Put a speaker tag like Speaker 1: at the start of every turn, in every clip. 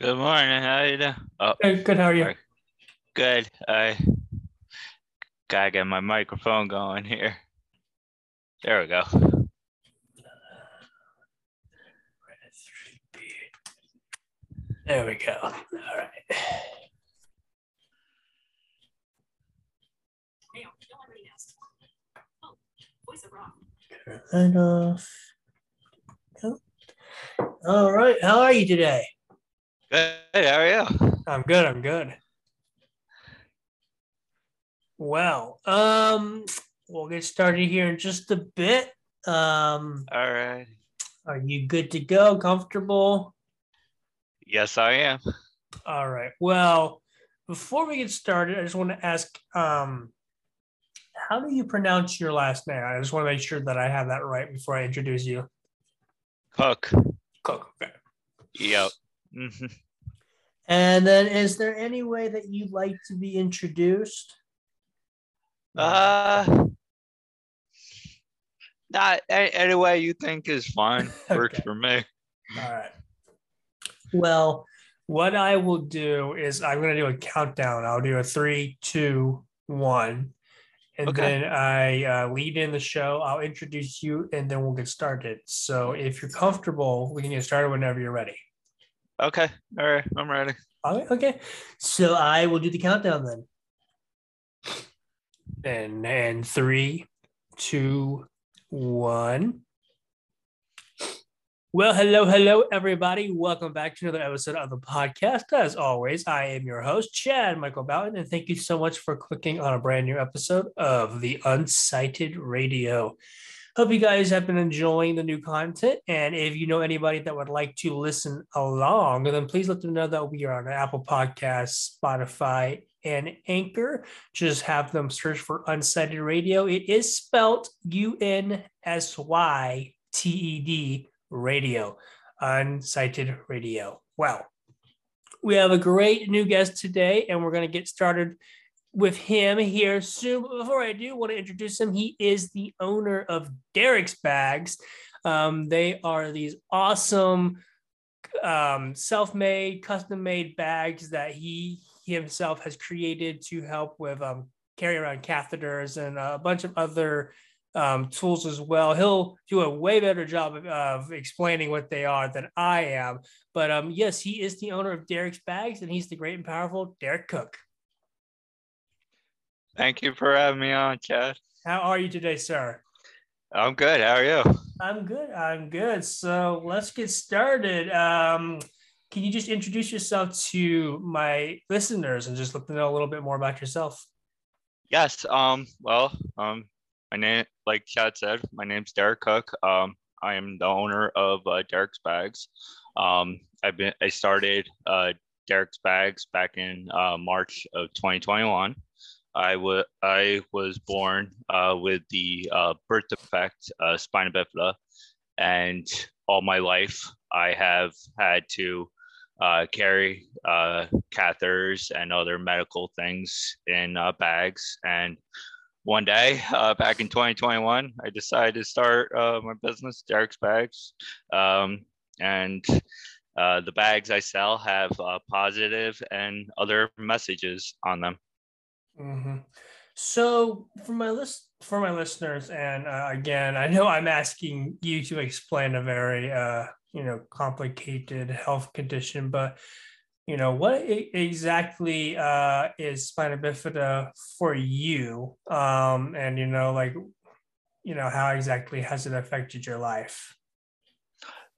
Speaker 1: Good morning. How are you doing? Oh,
Speaker 2: Good, good. How are you?
Speaker 1: good. I gotta get my microphone going here. There we go.
Speaker 2: There we go. All right. Turn that off. Go. All right. How are you today?
Speaker 1: Good. How are you?
Speaker 2: I'm good. I'm good. Well, um, we'll get started here in just a bit. Um,
Speaker 1: All right.
Speaker 2: are you good to go? Comfortable?
Speaker 1: Yes, I am.
Speaker 2: All right. Well, before we get started, I just want to ask, um, how do you pronounce your last name? I just want to make sure that I have that right before I introduce you.
Speaker 1: Cook.
Speaker 2: Cook. Okay.
Speaker 1: Yep. Mhm.
Speaker 2: And then, is there any way that you'd like to be introduced?
Speaker 1: Uh, not any, way you think is fine. Works for me.
Speaker 2: All right. Well, what I will do is I'm going to do a countdown. I'll do a three, two, one. And
Speaker 1: Okay.
Speaker 2: then I uh, lead in the show. I'll introduce you and then we'll get started. So if you're comfortable, we can get started whenever you're ready.
Speaker 1: Okay. All right. I'm ready.
Speaker 2: All right, okay. So I will do the countdown then. And and three, two, one. Well, hello, hello, everybody. Welcome back to another episode of the podcast. As always, I am your host, Chad Michael Bouton, and thank you so much for clicking on a brand new episode of the Unsighted Radio. Hope you guys have been enjoying the new content. And if you know anybody that would like to listen along, then please let them know that we are on Apple Podcasts, Spotify, and Anchor. Just have them search for Unsighted Radio. It is spelled U N S Y T E D Radio. Unsighted Radio. Well, we have a great new guest today, and we're going to get started with him here soon. But before I do want to introduce him, he is the owner of Derrek's Bags. Um, they are these awesome um, self-made, custom-made bags that he himself has created to help with um, carry around catheters and a bunch of other um, tools as well. He'll do a way better job of, of explaining what they are than I am. But um, yes, he is the owner of Derrek's Bags, and he's the great and powerful Derrek Cook.
Speaker 1: Thank you for having me on, Chad.
Speaker 2: How are you today, sir?
Speaker 1: I'm good. How are you?
Speaker 2: I'm good. I'm good. So let's get started. Um, can you just introduce yourself to my listeners and just let them know a little bit more about yourself?
Speaker 1: Yes. Um. Well. Um. My name, like Chad said, my name's Derrek Cook. Um. I am the owner of uh, Derrek's Bags. Um. I've been. I started uh, Derrek's Bags back in uh, March of 2021. I was I was born uh, with the uh, birth defect, uh, spina bifida, and all my life I have had to uh, carry uh, catheters and other medical things in uh, bags. And one day, back in 2021, I decided to start my business, Derrek's Bags. Um, and the bags I sell have positive and other messages on them.
Speaker 2: Hmm So for my list, for my listeners, and uh, again, I know I'm asking you to explain a very, uh, you know, complicated health condition, but you know, what e- exactly uh, is spina bifida for you? Um, and you know, like, you know, how exactly has it affected your life?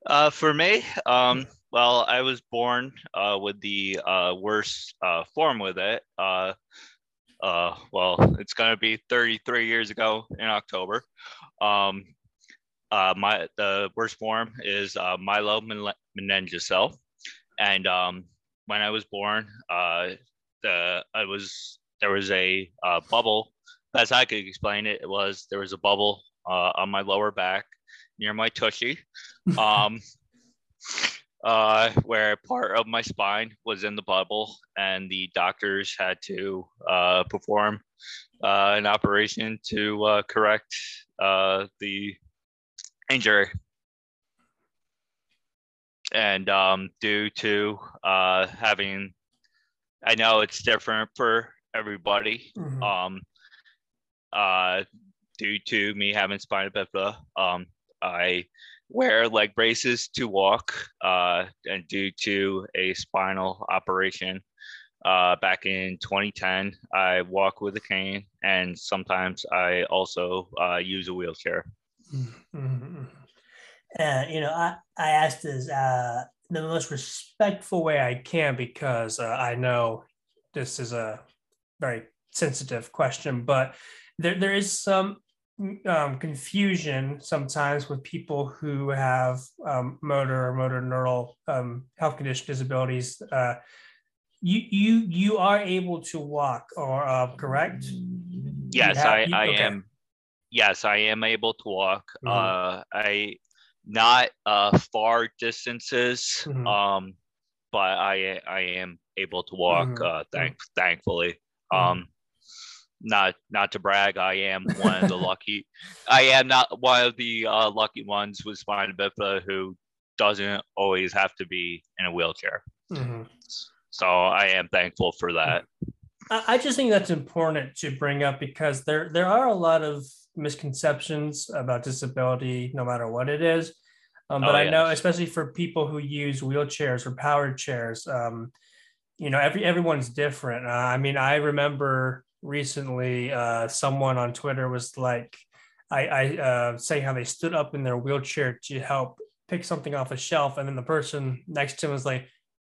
Speaker 1: Uh, for me, um, well, I was born uh, with the uh, worst uh, form with it. Uh, well, it's gonna be 33 years ago in October. Um, uh, my the worst form is uh, myelomeningocele, and um, when I was born, uh, the I was there was a uh, bubble. As I could explain it, it was there was a bubble uh, on my lower back near my tushy um, uh, where part of my spine was in the bubble, and the doctors had to uh, perform uh, an operation to uh, correct uh, the injury. and um, due to uh, having, I know it's different for everybody.
Speaker 2: Mhm.
Speaker 1: Um, uh, due to me having spina bifida, um, I wear leg braces to walk. Uh, and due to a spinal operation, uh, back in 2010, I walk with a cane, and sometimes I also uh, use a wheelchair.
Speaker 2: Mhm. And you know, I I asked this uh, the most respectful way I can because uh, I know this is a very sensitive question, but there there is some um, confusion sometimes with people who have um, motor or motor neural um, health condition disabilities. Uh, you you you are able to walk, or uh, correct?
Speaker 1: Yes,
Speaker 2: have-
Speaker 1: I,
Speaker 2: you-
Speaker 1: I
Speaker 2: okay.
Speaker 1: am. Yes, I am able to walk.
Speaker 2: Mhm.
Speaker 1: Uh, I not uh far distances.
Speaker 2: Mhm.
Speaker 1: Um, but I I am able to walk.
Speaker 2: Mhm.
Speaker 1: Uh, thank thankfully.
Speaker 2: Mhm.
Speaker 1: Um, not not to brag, I am one of the lucky. I am not one of the uh, lucky ones with spina bifida who doesn't always have to be in a wheelchair.
Speaker 2: Mhm.
Speaker 1: So I am thankful for that.
Speaker 2: I just think that's important to bring up because there there are a lot of misconceptions about disability, no matter what it is. Um, but
Speaker 1: Oh,
Speaker 2: I know, especially for people who use wheelchairs or powered chairs, um, you know, every everyone's different. Uh, I mean, I remember recently uh, someone on Twitter was like, I, I uh, say how they stood up in their wheelchair to help pick something off a shelf, and then the person next to him was like,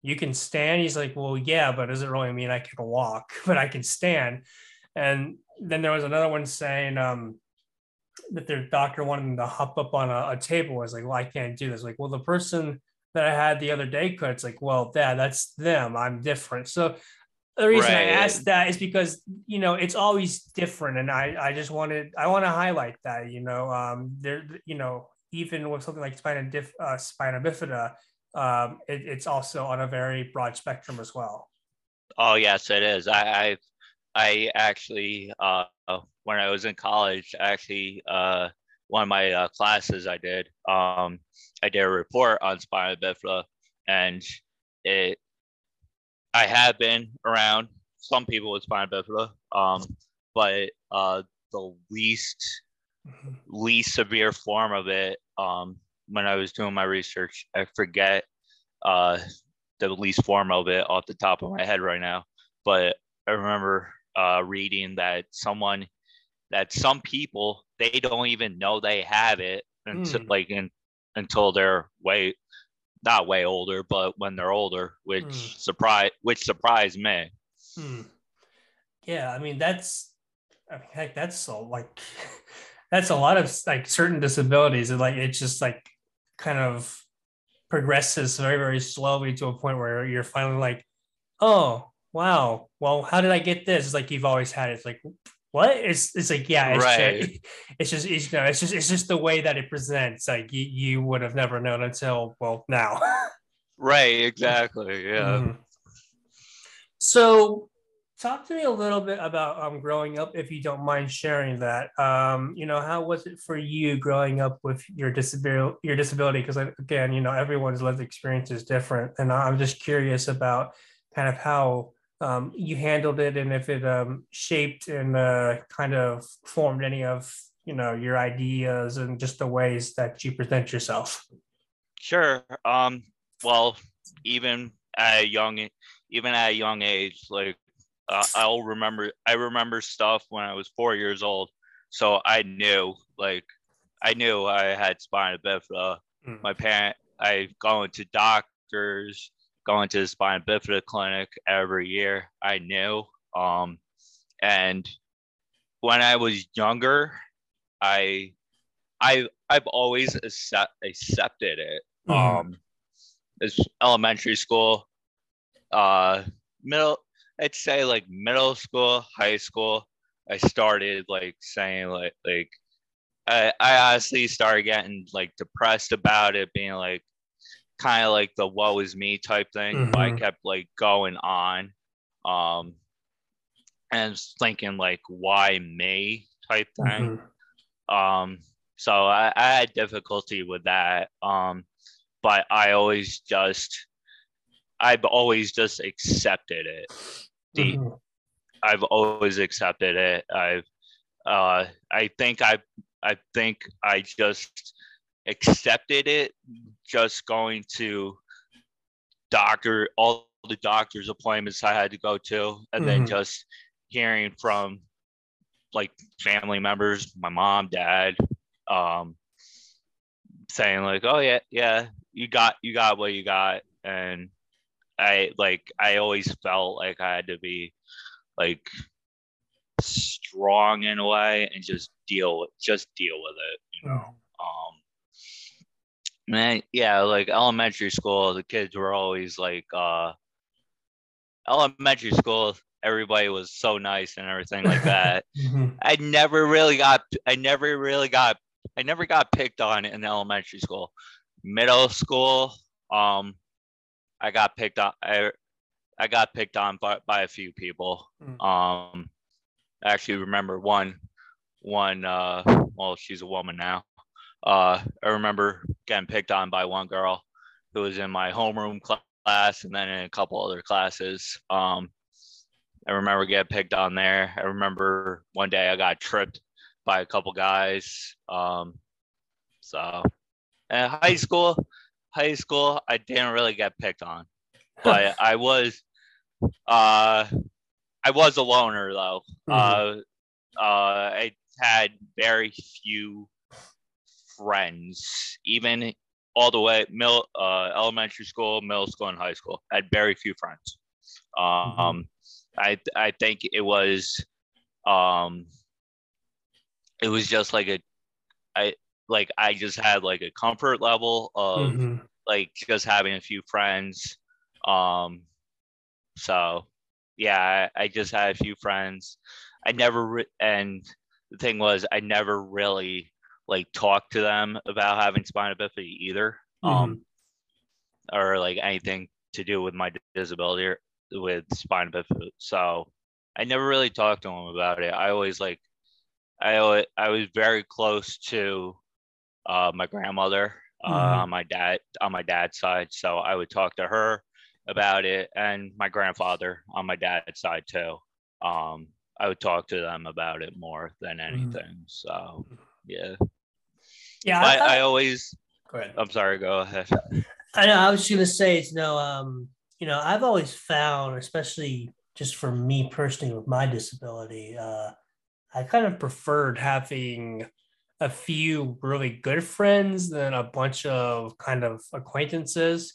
Speaker 2: you can stand. He's like, well, yeah, but does it really mean I can walk, but I can stand? And then there was another one saying um, that their doctor wanted them to hop up on a, a table. I was like, well, I can't do this. Like, well, the person that I had the other day could. It's like, well, yeah, that's them. I'm different. So the reason I
Speaker 1: Right.
Speaker 2: asked that is because you know it's always different, and I I just wanted I want to highlight that you know um there you know even with something like spina dif, uh, spina bifida um it, it's also on a very broad spectrum as well.
Speaker 1: Oh yes, it is. I I, I actually uh, when I was in college, actually uh, one of my uh, classes I did, um, I did a report on spina bifida, and it I have been around some people with spina bifida, um, but uh, the least least severe form of it um, when I was doing my research. I forget uh, the least form of it off the top of my head right now, but I remember uh, reading that someone that some people they don't even know they have it until
Speaker 2: Mm.
Speaker 1: like in, until they're way not way older, but when they're older, which
Speaker 2: Mm.
Speaker 1: surprise which surprised me.
Speaker 2: Hmm. Yeah, I mean that's, I mean, heck, that's so like, that's a lot of like certain disabilities, and like it's just like kind of progresses very very slowly to a point where you're finally like, oh wow, well how did I get this? It's like you've always had it. It's like what? It's it's like yeah, it's
Speaker 1: Right.
Speaker 2: just, it's just it's, you know, it's just it's just the way that it presents. Like you you would have never known until well now.
Speaker 1: Right, exactly. Yeah.
Speaker 2: Mhm. So, talk to me a little bit about um, growing up, if you don't mind sharing that. Um, you know, how was it for you growing up with your disability? Your disability, because again, you know, everyone's lived experience is different, and I'm just curious about kind of how um, you handled it, and if it um, shaped and uh, kind of formed any of you know your ideas and just the ways that you present yourself.
Speaker 1: Sure. Um. Well, even at a young, even at a young age, like uh, I'll remember. I remember stuff when I was four years old, so I knew, like, I knew I had spina bifida.
Speaker 2: Mm.
Speaker 1: My parent, i've gone to doctors, going to the spina bifida clinic every year. I knew. Um, and when I was younger, I, I, I've always accept, accepted it
Speaker 2: Mhm.
Speaker 1: um it's elementary school uh middle i'd say like middle school high school i started like saying like like i i honestly started getting like depressed about it being like kind of like the woe is me type thing but i kept like going on um and thinking like why me type thing
Speaker 2: Mhm.
Speaker 1: um so I, I had difficulty with that um but I always just I've always just accepted it.
Speaker 2: Mhm.
Speaker 1: I've always accepted it. I've uh I think I I think I just accepted it just going to doctor all the doctor's appointments I had to go to and then
Speaker 2: Mhm.
Speaker 1: just hearing from like family members, my mom, dad, um saying like, "Oh yeah, yeah, you got you got what you got." And I like I always felt like I had to be like strong in a way and just deal with just deal with it, you know. Um man, yeah, like elementary school, the kids were always like uh elementary school, everybody was so nice and everything like that.
Speaker 2: Mhm.
Speaker 1: I never really got I never really got I never got picked on in elementary school. Middle school, um I got picked on I I got picked on by, by a few people.
Speaker 2: Mm.
Speaker 1: Um I actually remember one one uh well she's a woman now. Uh I remember getting picked on by one girl who was in my homeroom class and then in a couple other classes. Um I remember getting picked on there. I remember one day I got tripped by a couple guys. Um, so, in high school, high school, I didn't really get picked on, but I was, uh, I was a loner though. Uh, uh, I had very few friends, even all the way middle, uh, elementary school, middle school, and high school. I had very few friends. Um, I I think it was um it was just like a I like I just had like a comfort level of
Speaker 2: Mhm.
Speaker 1: like just having a few friends. Um so yeah, I, I just had a few friends. I never re- and the thing was I never really like talk to them about having spina bifida either. Um or like anything to do with my disability or with spina bifida. So I never really talked to them about it. I always like I always, I was very close to uh, my grandmother uh,
Speaker 2: Mhm.
Speaker 1: on my dad on my dad's side, so I would talk to her about it, and my grandfather on my dad's side too. Um, I would talk to them about it more than anything. So yeah,
Speaker 2: Yeah,
Speaker 1: but
Speaker 2: I,
Speaker 1: I always
Speaker 2: go ahead.
Speaker 1: I'm sorry, go ahead.
Speaker 2: I know. I was just gonna say, you know, um, you know, I've always found, especially just for me personally with my disability, uh, I kind of preferred having a few really good friends than a bunch of kind of acquaintances.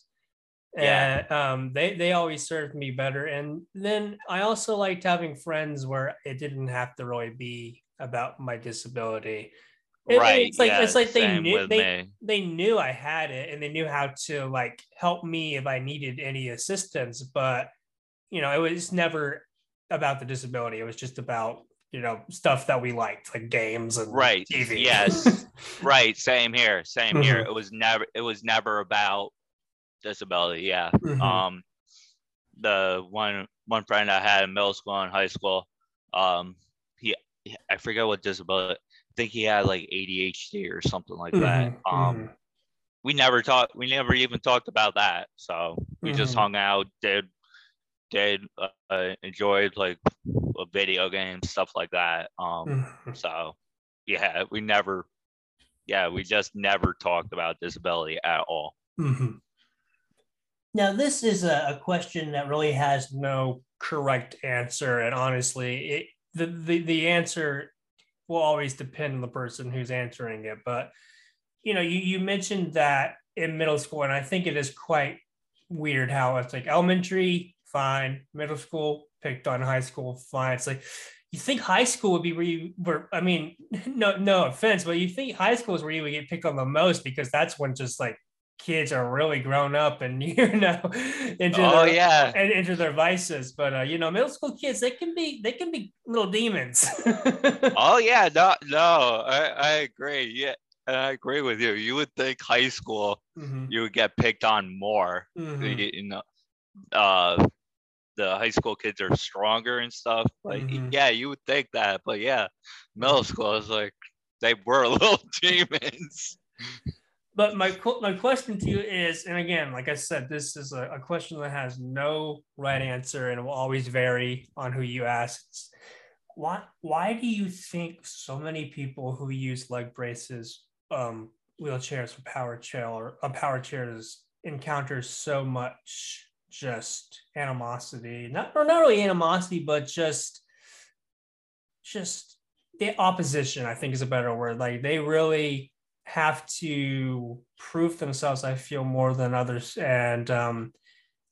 Speaker 1: Yeah.
Speaker 2: And um, they they always served me better. And then I also liked having friends where it didn't have to really be about my disability. It-
Speaker 1: right.
Speaker 2: It's like
Speaker 1: yeah,
Speaker 2: it's like they knew they
Speaker 1: me.
Speaker 2: they knew I had it and they knew how to like help me if I needed any assistance. But you know, it was never about the disability. It was just about you know stuff that we liked, like games and
Speaker 1: Right,
Speaker 2: TV.
Speaker 1: yes. Right. Same here. Same
Speaker 2: Mm-hmm.
Speaker 1: here. It was never. It was never about disability. Yeah.
Speaker 2: Mhm.
Speaker 1: Um, the one one friend I had in middle school and high school, um, he I forget what disability. Think he had like ADHD or something like that.
Speaker 2: Mhm,
Speaker 1: Um,
Speaker 2: mhm.
Speaker 1: we never talked. We never even talked about that. So we just
Speaker 2: Mhm.
Speaker 1: hung out, did did uh, enjoyed like a video game stuff like that. Um,
Speaker 2: Mhm.
Speaker 1: so yeah, we never. Yeah, we just never talked about disability at all.
Speaker 2: Mhm. Now, this is a, a question that really has no correct answer, and honestly, it, the, the the answer will always depend on the person who's answering it. But you know, you you mentioned that in middle school, and I think it is quite weird how it's like elementary, fine, middle school, picked on high school, fine. It's like you think high school would be where you were. I mean, no no offense, but you think high school is where you would get picked on the most because that's when just like kids are really grown up and you know into
Speaker 1: Oh
Speaker 2: their,
Speaker 1: yeah,
Speaker 2: and into their vices. But uh, you know, middle school kids they can be they can be little demons.
Speaker 1: Oh yeah, no, no, I, I agree. Yeah, and I agree with you. You would think high school
Speaker 2: Mhm,
Speaker 1: you would get picked on more.
Speaker 2: mhm,
Speaker 1: You, you know, uh, the high school kids are stronger and stuff. Like
Speaker 2: Mhm.
Speaker 1: yeah, you would think that, but yeah, middle school is like they were little demons.
Speaker 2: But my my question to you is, and again, like I said, this is a, a question that has no right answer and will always vary on who you ask. Why why do you think so many people who use leg braces, um, wheelchairs for power chair or uh, power chairs encounter so much just animosity? Not or not really animosity, but just just the opposition. I think is a better word. Like they really have to prove themselves. I feel more than others, and um,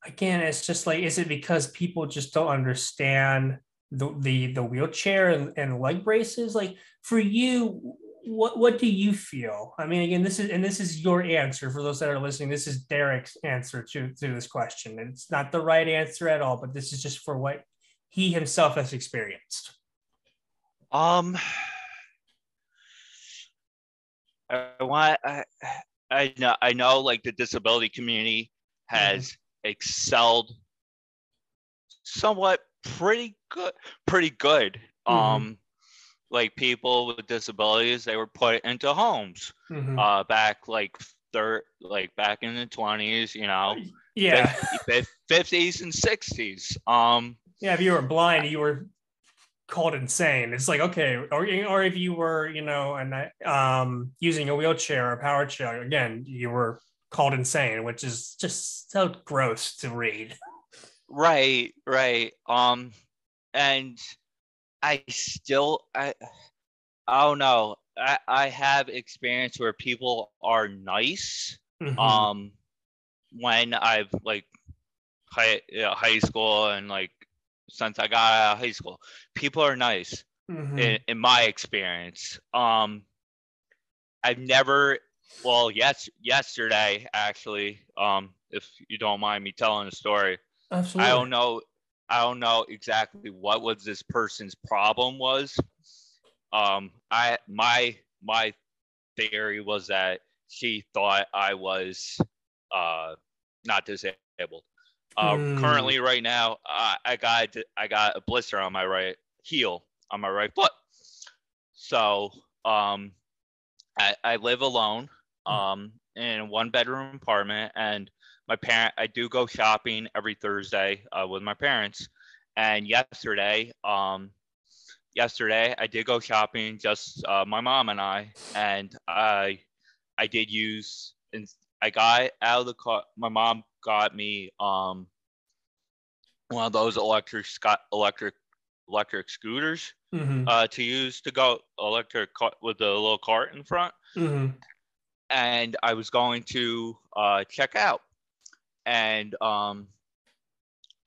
Speaker 2: again, it's just like, is it because people just don't understand the the, the wheelchair and, and leg braces? Like for you, what what do you feel? I mean, again, this is and this is your answer for those that are listening. This is Derrek's answer to to this question. and It's not the right answer at all, but this is just for what he himself has experienced.
Speaker 1: Um, I want I, I know I know like the disability community has mm-hmm. excelled somewhat pretty good pretty good. Mm-hmm. Um like people with disabilities they were put into homes mm-hmm. uh back like third like back in the 20s you know
Speaker 2: yeah
Speaker 1: 50s and 60s um
Speaker 2: yeah if you were blind you were called insane. It's like okay, or or if you were, you know, and um using a wheelchair or a power chair, again, you were called insane, which is just so gross to read.
Speaker 1: Right, right. Um, and I still I I don't know. I I have experience where people are nice. Mm-hmm. Um, when I've like high high school and like since I got out of high school. People are nice mm-hmm. in, in my experience. Um, I've never, well, yes, yesterday actually, um, if you don't mind me telling a story,
Speaker 2: Absolutely.
Speaker 1: I don't know, I don't know exactly what was this person's problem was. Um, I my my theory was that she thought I was uh not disabled. Uh, mm. Currently, right now, uh, I got I got a blister on my right heel on my right foot. So um, I, I live alone hmm. um, in a one bedroom apartment, and my parent I do go shopping every Thursday uh, with my parents. And yesterday, um, yesterday I did go shopping, just uh, my mom and I, and I I did use and I got out of the car. My mom got me um one of those electric electric electric scooters mm-hmm. uh, to use to go electric with the little cart in front. Mm-hmm. And I was going to uh, check out, and um,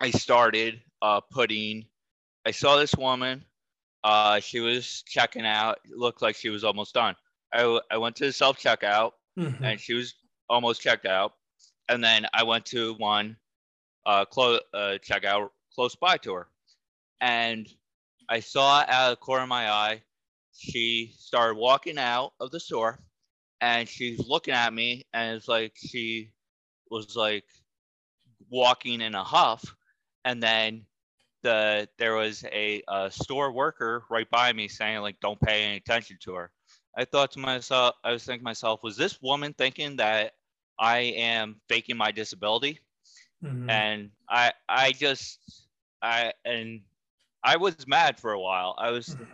Speaker 1: I started uh, putting. I saw this woman. Uh, she was checking out. It looked like she was almost done. I, I went to the self checkout, mm-hmm. and she was almost checked out and then I went to one uh, close uh, checkout close by to her, and I saw out of the corner of my eye, she started walking out of the store, and she's looking at me, and it's like she was like walking in a huff, and then the there was a, a store worker right by me saying like don't pay any attention to her. I thought to myself, I was thinking to myself, was this woman thinking that I am faking my disability. Mm-hmm. And I I just I and I was mad for a while. I was mm-hmm.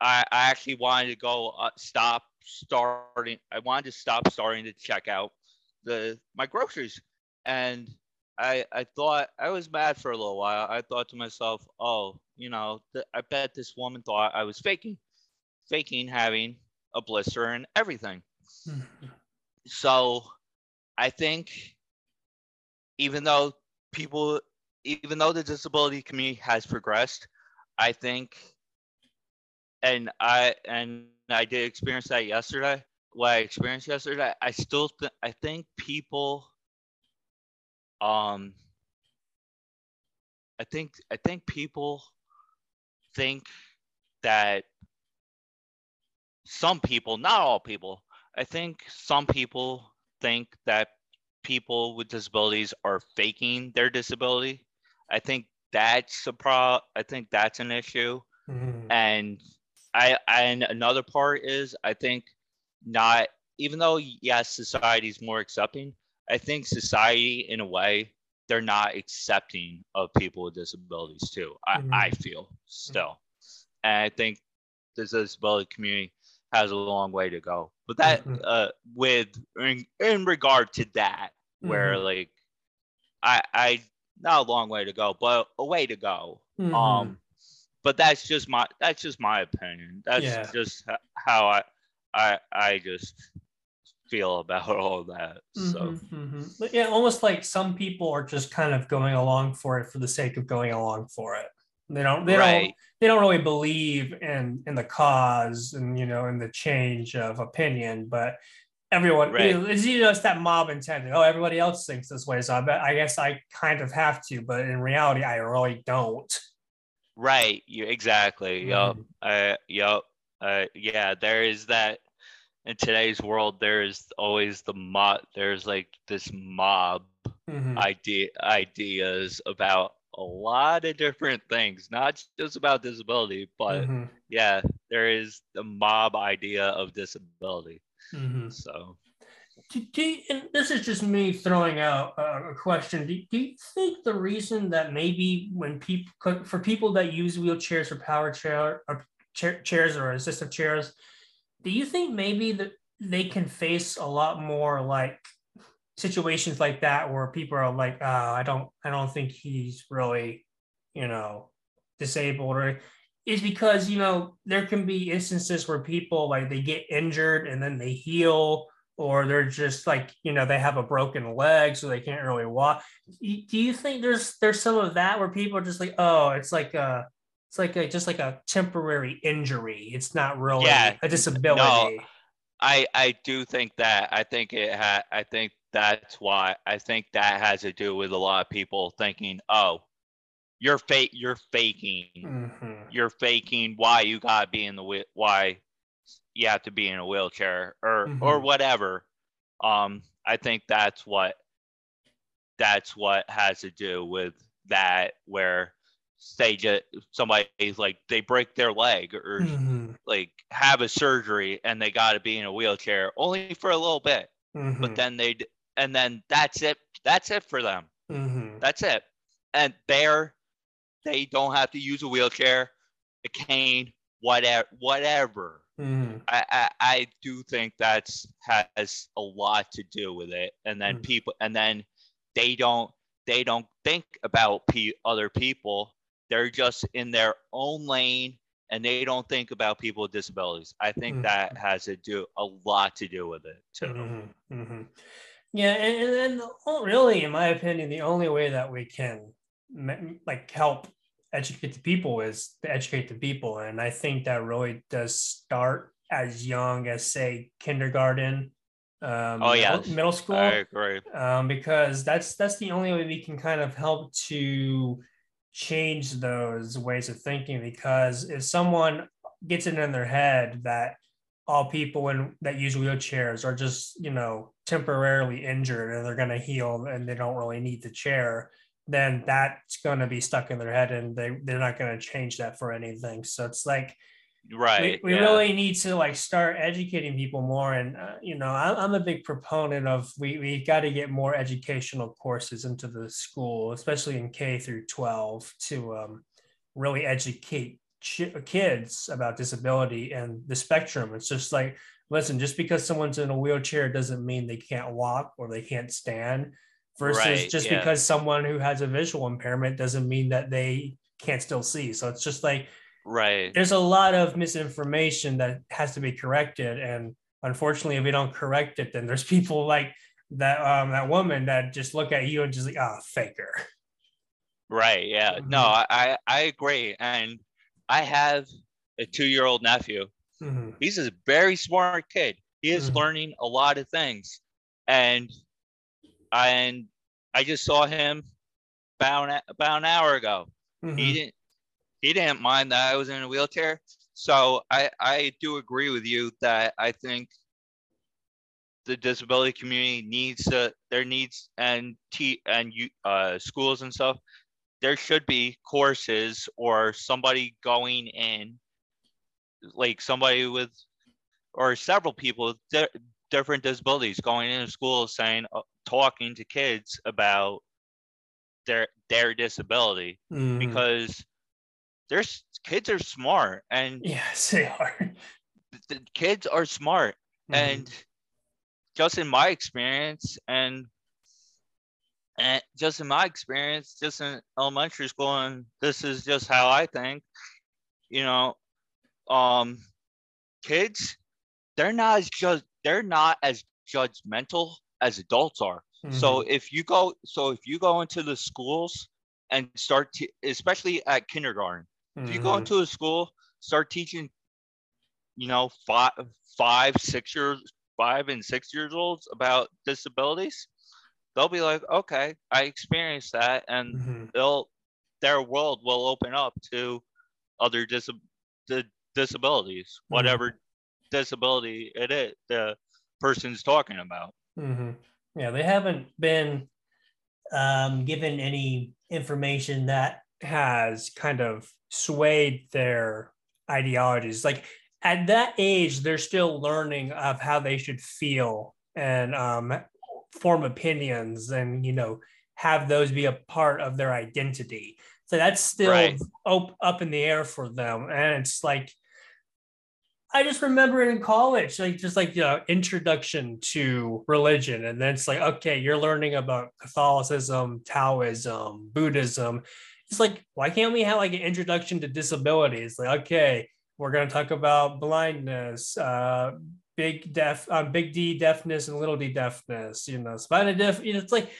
Speaker 1: I, I actually wanted to go uh, stop starting I wanted to stop starting to check out the my groceries and I I thought I was mad for a little while. I thought to myself, "Oh, you know, th- I bet this woman thought I was faking faking having a blister and everything." Mm-hmm. So I think even though people, even though the disability community has progressed, I think, and I and I did experience that yesterday. What I experienced yesterday, I still th- I think people, um, I think I think people think that some people, not all people, I think some people think that people with disabilities are faking their disability. I think that's a pro. I think that's an issue. Mm-hmm. And I and another part is I think not even though yes, society's more accepting, I think society in a way they're not accepting of people with disabilities too. I,
Speaker 2: Mhm.
Speaker 1: I feel still, and I think the disability community has a long way to go. But that
Speaker 2: Mhm.
Speaker 1: uh, with in, in regard to that, where
Speaker 2: Mhm.
Speaker 1: like I I not a long way to go, but a way to go.
Speaker 2: Mhm.
Speaker 1: Um, but that's just my that's just my opinion. That's
Speaker 2: Yeah.
Speaker 1: just how I I I just feel about all that. So
Speaker 2: Mhm, mhm. But yeah, almost like some people are just kind of going along for it for the sake of going along for it. They don't. They don't. They don't really believe in in the cause and you know in the change of opinion. But everyone,
Speaker 1: Right.
Speaker 2: you know, it's you know it's that mob mentality. Oh, everybody else thinks this way, so I bet I guess I kind of have to. But in reality, I really don't.
Speaker 1: right, you exactly. Yup.
Speaker 2: Mhm.
Speaker 1: Uh, yup. Uh, yeah, there is that in today's world. There's always the mob. There's like this mob
Speaker 2: Mhm.
Speaker 1: idea ideas about a lot of different things, not just about disability, but
Speaker 2: Mhm.
Speaker 1: yeah, there is the mob idea of disability.
Speaker 2: Mhm.
Speaker 1: So
Speaker 2: Do, do you- and this is just me throwing out a, a question. Do, do you think the reason that maybe when people for people that use wheelchairs or power chair or chair, chairs or assistive chairs, do you think maybe that they can face a lot more like situations like that where people are like, oh, I don't, I don't think he's really, you know, disabled or is because you know there can be instances where people like they get injured and then they heal or they're just like you know they have a broken leg so they can't really walk. Do you think there's there's some of that where people are just like oh it's like a it's like a just like a temporary injury. It's not really
Speaker 1: Yeah,
Speaker 2: a disability. No.
Speaker 1: I I do think that. I think it ha I think that's why I think that has to do with a lot of people thinking, oh, you're fake, you're faking,
Speaker 2: Mhm.
Speaker 1: you're faking why you gotta be in the wheel, why you have to be in a wheelchair or or
Speaker 2: Mhm.
Speaker 1: whatever. Um, I think that's what that's what has to do with that where say just somebody's like they break their leg or
Speaker 2: Mhm.
Speaker 1: like have a surgery and they got to be in a wheelchair only for a little bit
Speaker 2: Mhm.
Speaker 1: but then they and then that's it that's it for them
Speaker 2: Mhm.
Speaker 1: that's it and there they don't have to use a wheelchair a cane whatever whatever
Speaker 2: Mhm.
Speaker 1: I, I i do think that's has a lot to do with it and then
Speaker 2: Mm.
Speaker 1: people and then they don't they don't think about pe- other people they're just in their own lane and they don't think about people with disabilities i think
Speaker 2: Mm.
Speaker 1: that has to do a lot to do with it too
Speaker 2: Mhm, mhm. Yeah, and, and then really, in my opinion, the only way that we can like help educate the people is to educate the people, and I think that really does start as young as say kindergarten, um,
Speaker 1: Oh,
Speaker 2: middle, middle school
Speaker 1: i agree
Speaker 2: um, because that's that's the only way we can kind of help to change those ways of thinking. Because if someone gets it in their head that all people in, that use wheelchairs are just you know temporarily injured and they're going to heal and they don't really need the chair, then that's going to be stuck in their head and they they're not going to change that for anything. So it's like
Speaker 1: right
Speaker 2: we, we
Speaker 1: yeah.
Speaker 2: really need to like start educating people more and uh, you know I, i'm a big proponent of we, we got to get more educational courses into the school especially in k through 12 to um, really educate ch- kids about disability and the spectrum. It's just like listen just because someone's in a wheelchair doesn't mean they can't walk or they can't stand versus
Speaker 1: Right,
Speaker 2: just
Speaker 1: yeah.
Speaker 2: because someone who has a visual impairment doesn't mean that they can't still see. So it's just like
Speaker 1: right.
Speaker 2: there's a lot of misinformation that has to be corrected. And unfortunately if we don't correct it then there's people like that um that woman that just look at you and just like ah faker.
Speaker 1: Right yeah. No
Speaker 2: Mhm.
Speaker 1: I, I i agree. And i have a two-year-old nephew
Speaker 2: Mhm.
Speaker 1: he's a very smart kid he is
Speaker 2: Mhm.
Speaker 1: learning a lot of things and and i just saw him about an, about an hour ago he
Speaker 2: Mhm.
Speaker 1: didn't he didn't mind that I was in a wheelchair. So I I do agree with you that I think the disability community needs to there needs and t and you uh schools and stuff there should be courses or somebody going in like somebody with or several people de- different disabilities, going into school, saying, uh, talking to kids about their their disability
Speaker 2: Mhm.
Speaker 1: because there's kids are smart and
Speaker 2: yes, they are.
Speaker 1: the kids are smart
Speaker 2: Mhm.
Speaker 1: and just in my experience and and just in my experience just in elementary school and this is just how i think you know um kids they're not as just they're not as judgmental as adults are so
Speaker 2: Mhm.
Speaker 1: if you go so if you go into the schools and start to especially at kindergarten if you go
Speaker 2: Mhm.
Speaker 1: into a school start teaching you know five five six years five and six years olds about disabilities they'll be like okay i experienced that and
Speaker 2: Mhm.
Speaker 1: they'll their world will open up to other dis- the disabilities
Speaker 2: Mhm.
Speaker 1: whatever disability it is the person's talking about
Speaker 2: hmm Yeah, they haven't been um, given any information that has kind of swayed their ideologies. Like at that age, they're still learning of how they should feel and um, form opinions, and you know, have those be a part of their identity. So that's still
Speaker 1: Right.
Speaker 2: op- up in the air for them, and it's like I just remember it in college, like just like you know, introduction to religion, and then it's like, okay, you're learning about Catholicism, Taoism, Buddhism. It's like, why can't we have like an introduction to disabilities? Like, okay, we're gonna talk about blindness, uh, big deaf, uh, big D deafness, and little D deafness. You know, spinal deaf. You know, it's like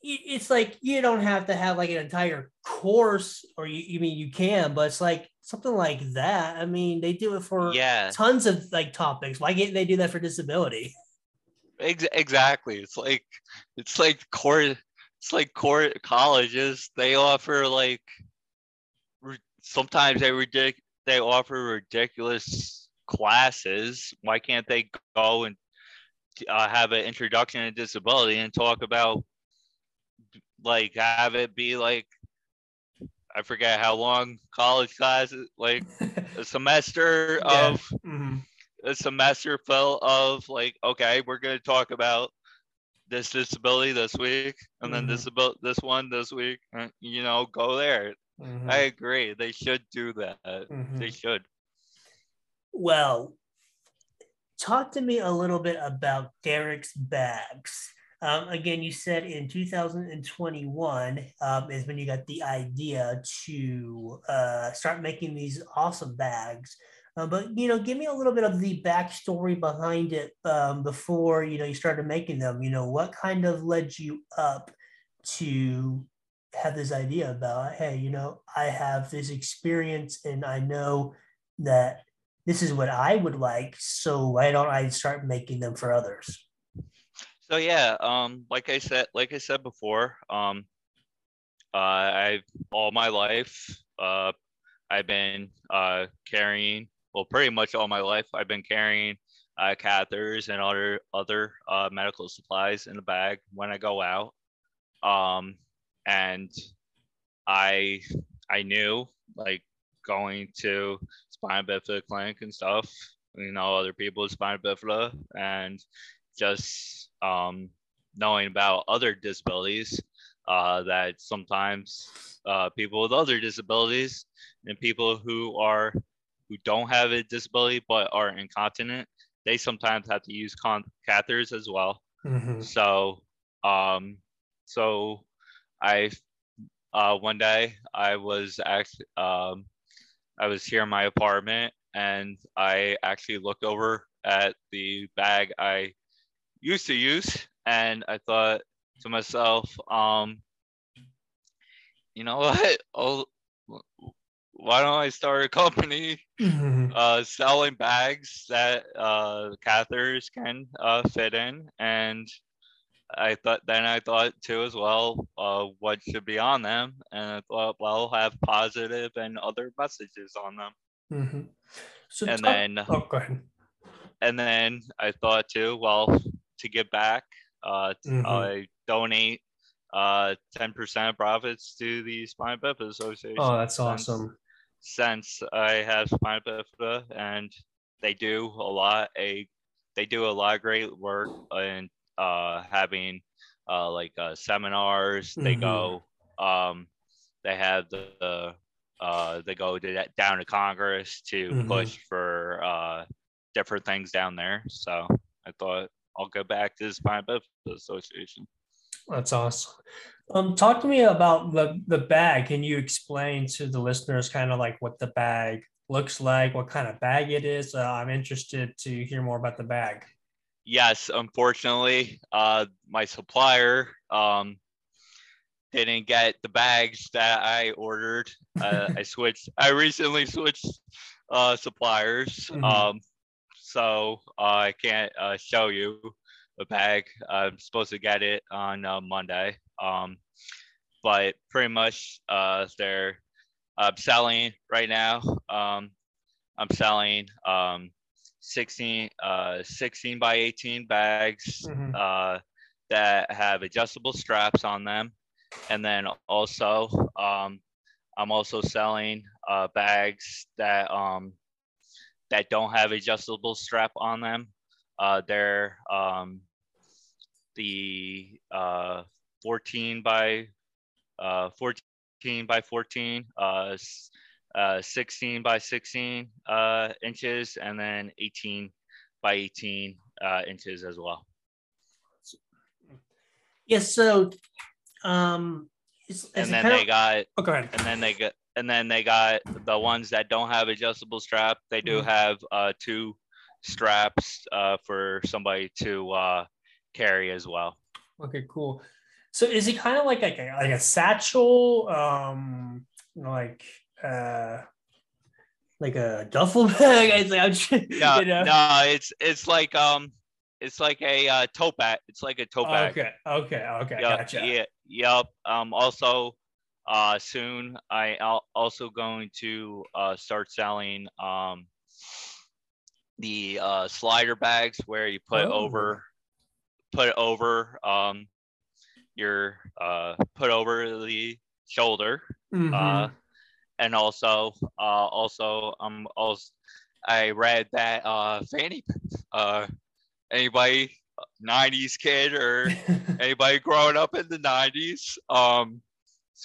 Speaker 2: it's like you don't have to have like an entire course or you, you mean you can but it's like something like that i mean they do it for
Speaker 1: yeah
Speaker 2: tons of like topics why can't they do that for disability
Speaker 1: Ex- exactly. It's like it's like core. It's like core colleges. They offer like sometimes they ridic- They offer ridiculous classes. Why can't they go and uh, have an introduction to disability and talk about like have it be like I forget how long college classes like a semester
Speaker 2: Yeah.
Speaker 1: of
Speaker 2: Mhm.
Speaker 1: a semester full of like, okay, we're gonna talk about this disability this week, and then
Speaker 2: Mhm.
Speaker 1: this about this one this week. You know, go there.
Speaker 2: Mhm.
Speaker 1: I agree. They should do that.
Speaker 2: Mhm.
Speaker 1: They should.
Speaker 2: Well talk to me a little bit about derrek's bags. Um, again you said in 2021 um, is when you got the idea to uh, start making these awesome bags. Uh, but you know give me a little bit of the backstory behind it um, before you know you started making them. You know what kind of led you up to have this idea about hey you know i have this experience and i know that this is what I would like. So why don't I start making them for others?
Speaker 1: So yeah, um, like I said, like I said before, um, uh, I've all my life, uh, I've been uh, carrying, well, pretty much all my life, I've been carrying uh, catheters and other other uh, medical supplies in the bag when I go out. Um, and I I knew like going to spina bifida clinic and stuff, you know, other people with spina bifida and just um, knowing about other disabilities uh, that sometimes uh, people with other disabilities and people who are who don't have a disability but are incontinent they sometimes have to use con- catheters as well.
Speaker 2: Mm-hmm.
Speaker 1: so um so i uh one day i was actually um i was here in my apartment and i actually looked over at the bag i used to use and i thought to myself um you know what oh why don't i start a company
Speaker 2: Mm-hmm.
Speaker 1: uh, selling bags that uh, catheters can uh, fit in, and I thought then I thought too as well uh, what should be on them, and I thought well have positive and other messages on them,
Speaker 2: Mm-hmm. So
Speaker 1: and
Speaker 2: talk-
Speaker 1: then
Speaker 2: oh, go ahead.
Speaker 1: and then I thought too well to give back, uh,
Speaker 2: Mhm.
Speaker 1: I donate uh 10% profits to the Spina Bifida Association.
Speaker 2: Oh, that's
Speaker 1: since-
Speaker 2: awesome.
Speaker 1: since I have spina bifida and they do a lot. A they do a lot of great work and uh, having uh, like uh, seminars. They
Speaker 2: Mhm.
Speaker 1: go, um, they have the, uh, they go to that, down to Congress to
Speaker 2: Mhm.
Speaker 1: push for uh, different things down there. So I thought I'll go back to the Spina Bifida Association.
Speaker 2: That's awesome. Um, talk to me about the the bag. Can you explain to the listeners kind of like what the bag looks like, what kind of bag it is? Uh, I'm interested to hear more about the bag.
Speaker 1: Yes, unfortunately, uh, my supplier um, didn't get the bags that I ordered. Uh, I switched. I recently switched uh, suppliers,
Speaker 2: Mhm.
Speaker 1: um, so uh, I can't uh, show you the bag. I'm supposed to get it on uh, Monday, um, but pretty much uh, they're uh, selling right now. Um, I'm selling um, 16, uh, 16 by 18 bags
Speaker 2: Mhm.
Speaker 1: uh, that have adjustable straps on them. And then also, um, I'm also selling uh, bags that um, that don't have adjustable strap on them. Uh, they're um, the uh, 14 by uh, 14 by 14, uh, uh, 16 by 16 uh, inches, and then 18 by 18 uh, inches as well.
Speaker 2: Yes. So, um, is, is
Speaker 1: And then they
Speaker 2: of-
Speaker 1: got
Speaker 2: oh, go ahead.
Speaker 1: and then they got and then they got the ones that don't have adjustable strap they do
Speaker 2: Mhm.
Speaker 1: have uh two straps uh for somebody to uh carry as well
Speaker 2: Okay, cool. So is it kind of like like a, like a satchel, um, like uh, like a duffel bag? It's like I'm
Speaker 1: no
Speaker 2: you know?
Speaker 1: no it's it's like um it's like a uh tote bag it's like a tote bag
Speaker 2: Okay, okay, okay,
Speaker 1: Yup,
Speaker 2: gotcha.
Speaker 1: yeah yep um also uh soon i al- also going to uh start selling um the uh slider bags where you put
Speaker 2: Oh.
Speaker 1: over put over um your uh put over the shoulder
Speaker 2: Mhm.
Speaker 1: uh and also uh also um also i read that uh fanny uh anybody 90s kid or anybody growing up in the 90s um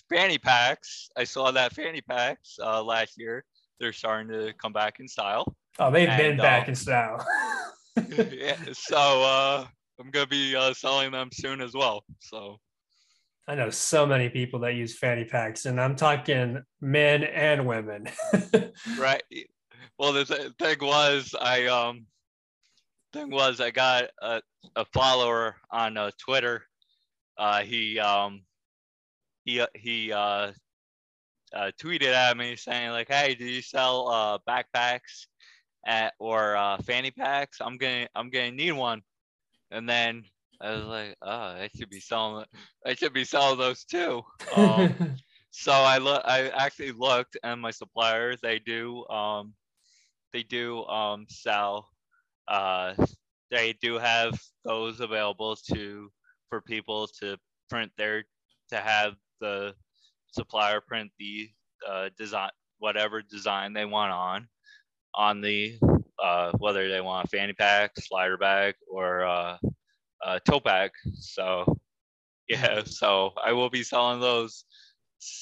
Speaker 1: fanny packs. I saw that fanny packs uh last year. They're starting to come back in style.
Speaker 2: Oh, they've been back
Speaker 1: um,
Speaker 2: in style.
Speaker 1: yeah so uh i'm gonna be uh selling them soon as well so
Speaker 2: I know so many people that use fanny packs, and I'm talking men and women.
Speaker 1: right. Well the th- thing was i um thing was i got a, a follower on uh, twitter. Uh he um he uh, he uh, uh tweeted at me saying like hey do you sell uh backpacks at or uh fanny packs? I'm gonna i'm gonna need one. And then i was like oh i should be selling i should be selling those too. Um so I look I actually looked and my suppliers they do um they do um sell uh they do have those available to for people to print their to have the supplier print the uh design whatever design they want on on the uh whether they want a fanny pack slider bag or uh a tote bag so yeah so i will be selling those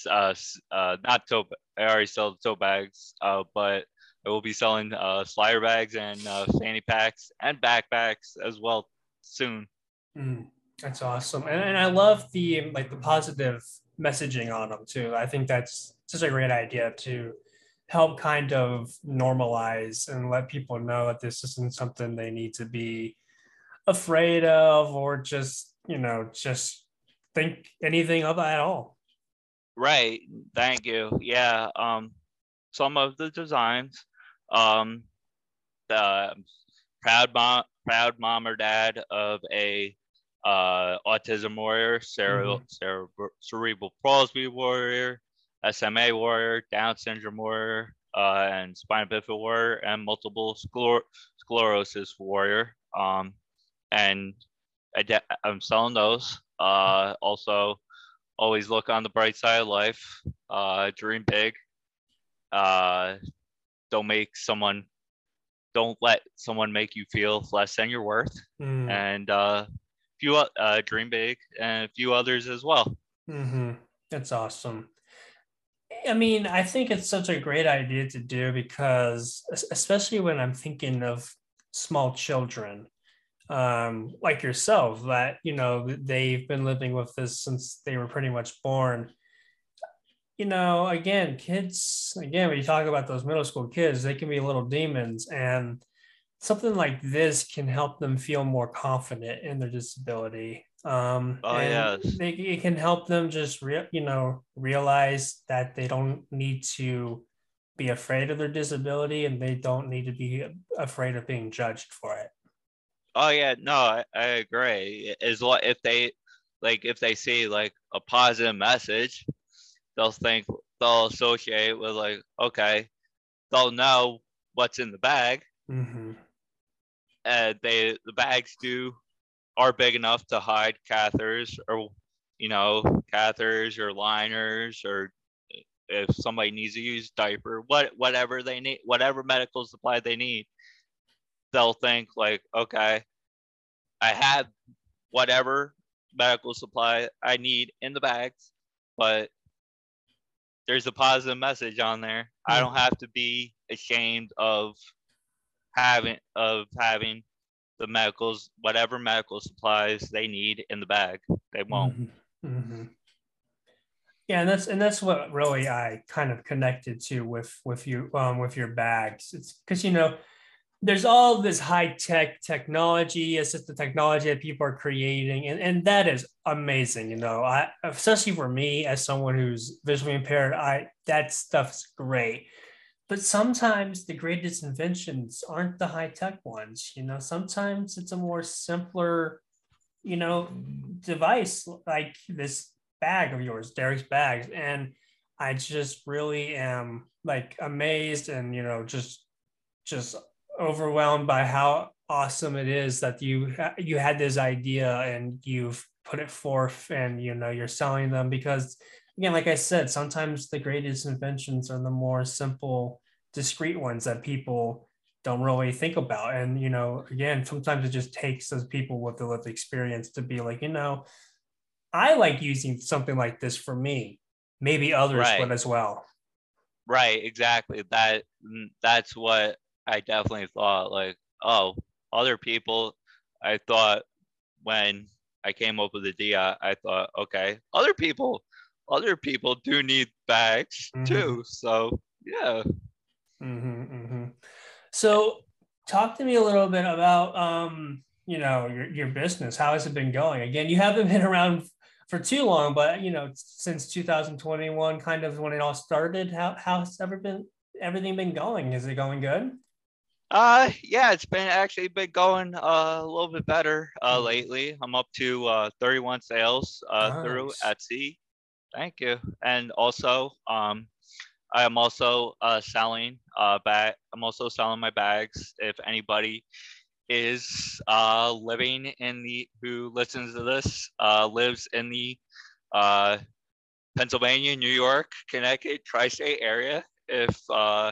Speaker 1: uh, uh, not tote. I already sell tote bags, uh, but I will be selling uh, slider bags and uh, fanny packs and backpacks as well soon.
Speaker 2: Mm, that's awesome, and, and I love the like the positive messaging on them too. I think that's such a great idea to help kind of normalize and let people know that this isn't something they need to be afraid of or just you know just think anything of at all.
Speaker 1: Right. Thank you. Yeah. Um, some of the designs, um, the proud mom, proud mom or dad of a uh, autism warrior, cerebral, cerebral, cerebral palsy warrior, SMA warrior, Down syndrome warrior, uh, and spina bifida warrior, and multiple scler- sclerosis warrior. Um, and I de- I'm selling those. Uh, also, always look on the bright side of life. Uh, dream big. Uh, don't make someone don't let someone make you feel less than your worth.
Speaker 2: Mm.
Speaker 1: And uh, few uh, dream big and a few others as well.
Speaker 2: Mm-hmm. That's awesome. I mean, I think it's such a great idea to do because, especially when I'm thinking of small children, um, like yourself, that you know they've been living with this since they were pretty much born. You know, again, kids. Again, when you talk about those middle school kids, they can be little demons, and something like this can help them feel more confident in their disability um
Speaker 1: oh yeah
Speaker 2: they, it can help them just re- you know realize that they don't need to be afraid of their disability and they don't need to be afraid of being judged for it
Speaker 1: oh yeah no i, I agree is what if they like if they see like a positive message they'll think they'll associate with like okay they'll know what's in the bag
Speaker 2: mm-hmm.
Speaker 1: and they the bags do are big enough to hide catheters or you know catheters or liners or if somebody needs to use diaper what whatever they need whatever medical supply they need they'll think like okay i have whatever medical supply i need in the bags but there's a positive message on there mm-hmm. i don't have to be ashamed of having of having the medicals, whatever medical supplies they need in the bag. They won't.
Speaker 2: Mm-hmm. Mm-hmm. Yeah, and that's and that's what really I kind of connected to with with you um, with your bags. It's because you know there's all this high tech technology, assistive technology that people are creating, and, and that is amazing. You know, I especially for me as someone who's visually impaired, I that stuff's great but sometimes the greatest inventions aren't the high tech ones you know sometimes it's a more simpler you know device like this bag of yours derrek's bags and i just really am like amazed and you know just just overwhelmed by how awesome it is that you you had this idea and you've put it forth and you know you're selling them because again, like I said, sometimes the greatest inventions are the more simple, discrete ones that people don't really think about. And, you know, again, sometimes it just takes those people with the lived experience to be like, you know, I like using something like this for me. Maybe others right. would as well.
Speaker 1: Right, exactly. That mm, that's what I definitely thought. Like, oh, other people. I thought when I came up with the idea, I thought, okay, other people other people do need bags mm-hmm. too. So yeah.
Speaker 2: Mm-hmm, mm-hmm. So talk to me a little bit about um, you know your, your business. How has it been going? Again, you haven't been around for too long, but you know since 2021, kind of when it all started. How how's ever been everything been going? Is it going good?
Speaker 1: Uh, yeah, it's been actually been going uh, a little bit better uh, mm-hmm. lately. I'm up to uh, 31 sales uh, nice. through Etsy. Thank you. And also, um, I am also uh, selling uh, bag. I'm also selling my bags. If anybody is uh, living in the who listens to this uh, lives in the uh, Pennsylvania, New York, Connecticut, tri-state area, if uh,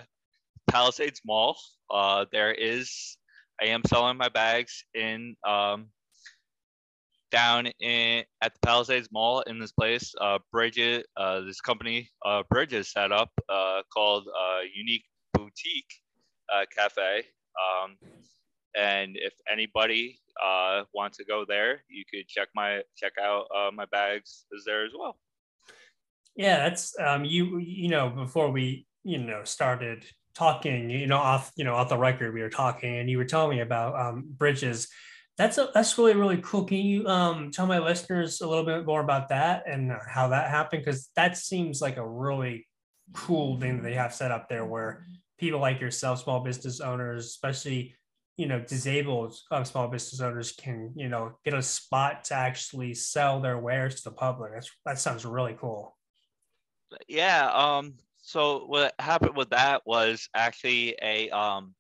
Speaker 1: Palisades Mall, uh, there is. I am selling my bags in um, down in at the Palisades Mall in this place. Uh, Bridges, uh, this company, uh, Bridges set up uh, called uh, Unique Boutique uh, Cafe. Um, and if anybody uh, wants to go there, you could check my check out uh, my bags is there as well.
Speaker 2: Yeah, that's um, you. You know, before we you know started talking, you know, off you know off the record, we were talking, and you were telling me about um, Bridges that's a, that's really really cool. Can you um, tell my listeners a little bit more about that and how that happened? Because that seems like a really cool thing that they have set up there, where people like yourself, small business owners, especially you know disabled um, small business owners, can you know get a spot to actually sell their wares to the public. That's that sounds really cool.
Speaker 1: Yeah. Um. So what happened with that was actually a um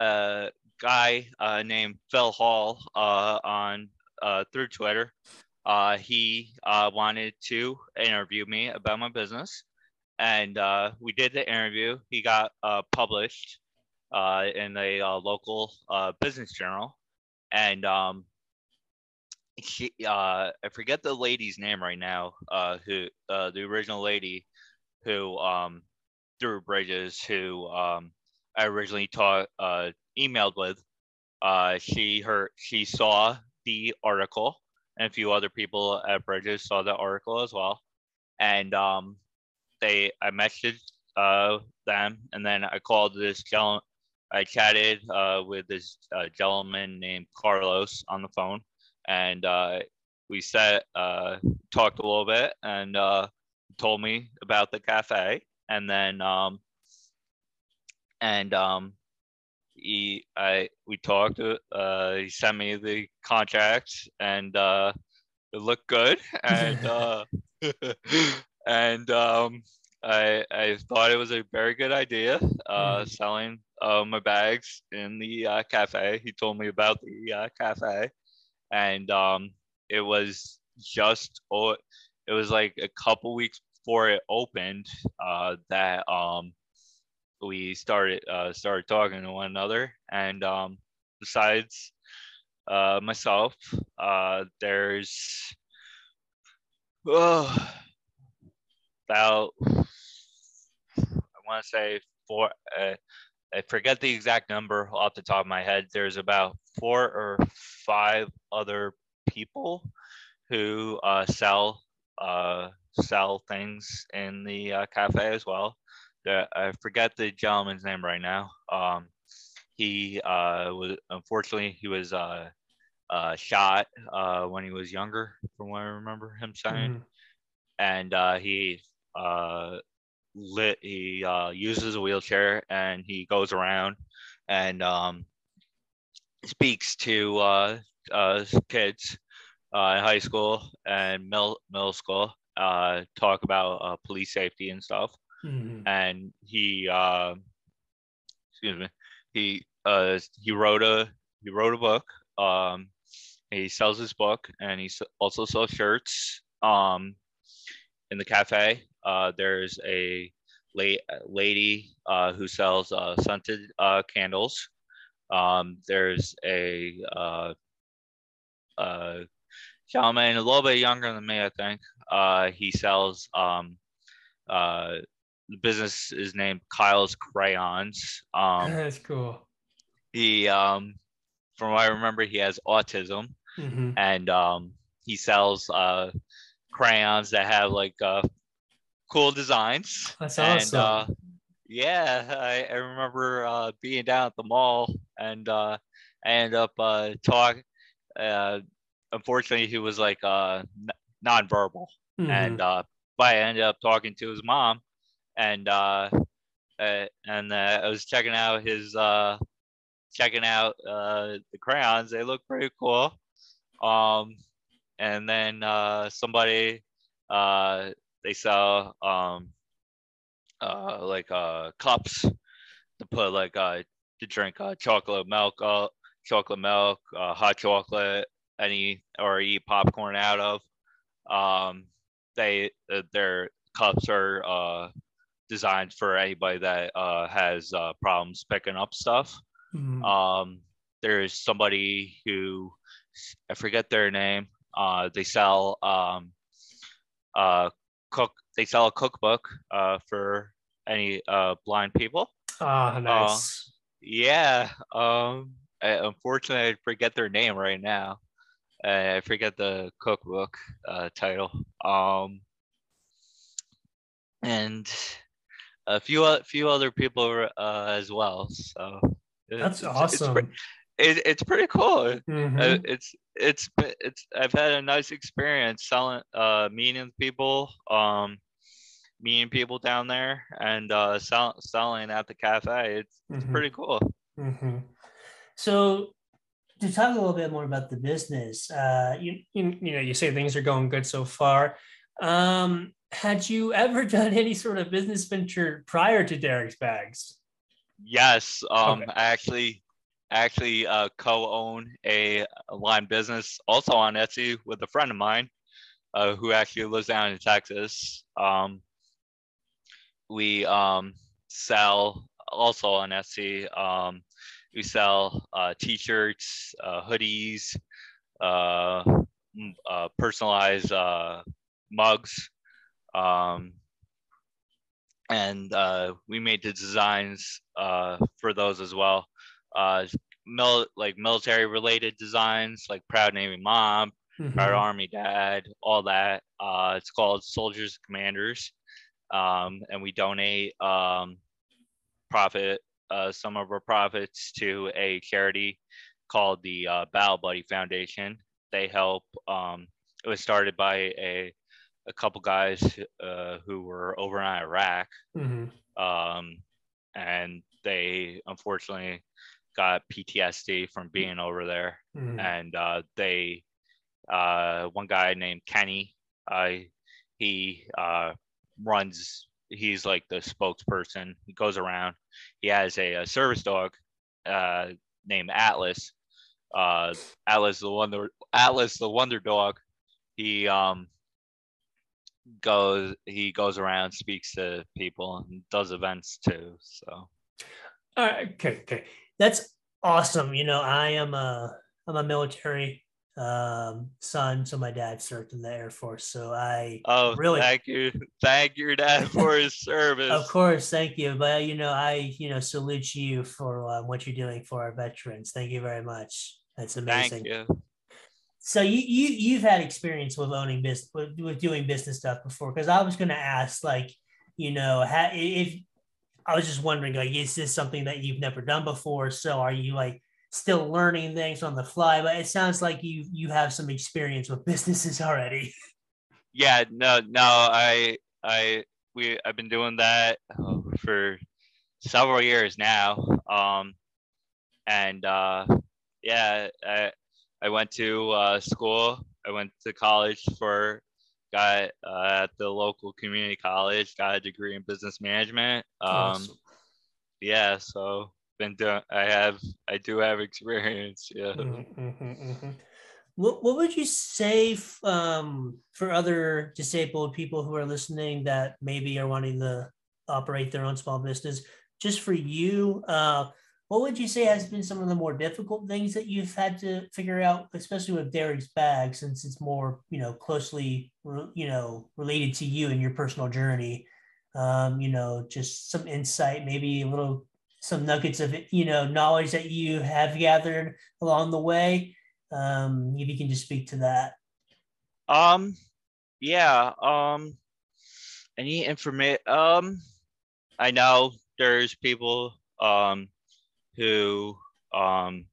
Speaker 1: uh guy uh, named Phil Hall uh, on uh, through Twitter. Uh, he uh, wanted to interview me about my business, and uh, we did the interview. He got published in a local business journal, and um, uh, I forget the lady's name right now. Who the original lady who um, through Bridges, who um, I originally taught uh, emailed with. Uh, she her she saw the article, and a few other people at Bridges saw the article as well, and um, they I messaged uh, them, and then I called this gentleman. I chatted uh, with this uh, gentleman named Carlos on the phone, and uh, we sat, talked a little bit, and told me about the cafe, and then um, and um, he I we talked. Uh, he sent me the contract, and uh, it looked good, and uh, and um, I I thought it was a very good idea. Uh,
Speaker 2: Mhm.
Speaker 1: selling uh, my bags in the uh, cafe. He told me about the uh, cafe, and um, it was just oh, it was like a couple weeks before it opened uh, that um, we started uh, started talking to one another. And um, besides uh, myself, uh, there's uh, about I want to say four. Uh, I forget the exact number off the top of my head. There's about four or five other people who uh, sell uh, sell things in the uh, cafe as well. The, I forget the gentleman's name right now. Um, he uh, was unfortunately he was uh, uh, shot uh, when he was younger, from what I remember him saying,
Speaker 2: Mhm.
Speaker 1: and uh, he uh, lit he uh, uses a wheelchair and he goes around and um, speaks to uh, uh, kids uh, in high school and middle middle school uh, talk about uh, police safety and stuff.
Speaker 2: Mhm.
Speaker 1: and he uh, excuse me he uh, he wrote a he wrote a book um, he sells his book and he also sells shirts um, in the cafe. Uh, there's a la- lady uh, who sells uh, scented uh, candles. Um, there's a uh, uh, gentleman a little bit younger than me i think uh, he sells um, uh, the business is named Kyle's Crayons. Um,
Speaker 2: That's cool.
Speaker 1: he, um, from what I remember, he has autism,
Speaker 2: Mhm.
Speaker 1: and um, he sells uh, crayons that have like uh, cool designs.
Speaker 2: That's
Speaker 1: and,
Speaker 2: awesome.
Speaker 1: Uh, yeah, I, I remember uh, being down at the mall, and uh, I ended up uh, talk. Uh, unfortunately, he was like uh, nonverbal
Speaker 2: Mhm.
Speaker 1: and uh, but I ended up talking to his mom, and uh, uh, and uh, I was checking out his uh, checking out uh, the crayons. They look pretty cool. Um, and then uh, somebody uh, they sell um, uh, like uh, cups to put like uh, to drink uh, chocolate milk, uh, chocolate milk, uh, hot chocolate, any or eat popcorn out of. Um, they uh, their cups are uh, designed for anybody that uh, has uh, problems picking up stuff.
Speaker 2: Mhm.
Speaker 1: Um, there's somebody who I forget their name. Uh, they sell um, uh, cook. They sell a cookbook uh, for any uh, blind people.
Speaker 2: Ah, nice.
Speaker 1: Yeah. Um. I, unfortunately, I forget their name right now. I forget the cookbook uh, title. Um. And a few o- few other people uh, as well. So
Speaker 2: That's
Speaker 1: it's- It's, pre-
Speaker 2: awesome.
Speaker 1: it, it's pretty cool. Uh, it's it's it's I've had a nice experience selling uh meeting people um meeting people down there and uh sell, selling at the cafe it's it's
Speaker 2: Mhm.
Speaker 1: pretty cool
Speaker 2: hmm So, to talk a little bit more about the business, uh, you, you you know you say things are going good so far. Um, had you ever done any sort of business venture prior to Derrek's Bags?
Speaker 1: yes um
Speaker 2: Okay.
Speaker 1: I actually actually uh co-own a, line business also on Etsy with a friend of mine uh who actually lives down in Texas um we um sell also on Etsy. Um, we sell uh, t-shirts, uh, hoodies, uh, uh, personalized uh, mugs, um, and uh, we made the designs uh, for those as well. Uh, mil- like military related designs, like Proud Navy Mom,
Speaker 2: Mhm.
Speaker 1: Proud Army Dad, all that. Uh, it's called Soldiers Commanders, um, and we donate um, profit uh, some of our profits to a charity called the uh, Battle Buddy Foundation. They help. Um, it was started by a a couple guys uh, who were over in Iraq,
Speaker 2: Mhm.
Speaker 1: um, and they unfortunately got PTSD from being over there
Speaker 2: Mhm.
Speaker 1: and uh, they uh, one guy named Kenny he uh, runs he's like the spokesperson he goes around he has a, a service dog uh, named Atlas uh, Atlas the wonder Atlas the wonder dog he um goes he goes around speaks to people and does events too so
Speaker 2: All right, okay, okay. That's awesome. You know, I am a I'm a military um son, so my dad served in the Air Force. So I
Speaker 1: oh
Speaker 2: Really?
Speaker 1: thank you thank your dad for his service
Speaker 2: of course, thank you. But you know, I you know salute you for um, what you're doing for our veterans. Thank you very much. That's amazing.
Speaker 1: thank you
Speaker 2: So you you you've had experience with owning business with, with doing business stuff before because I was going to ask like you know ha, if I was just wondering like is this something that you've never done before so are you like still learning things on the fly but it sounds like you you have some experience with businesses already
Speaker 1: yeah no no i i we i've been doing that oh, for several years now um and uh yeah i i went to uh school i went to college for got uh, at the local community college got a degree in business management um
Speaker 2: Awesome.
Speaker 1: yeah so been doing i have i do have experience yeah
Speaker 2: Mhm, mhm, mhm. What, what would you say f- um, for other disabled people who are listening that maybe are wanting to operate their own small business? Just for you, uh, what would you say has been some of the more difficult things that you've had to figure out, especially with Derrek's bag, since it's more you know closely you know related to you and your personal journey? Um, you know, just some insight, maybe a little some nuggets of you know knowledge that you have gathered along the way um if you can just speak to that
Speaker 1: Um, yeah. Um, any information? Um, I know there's people um who um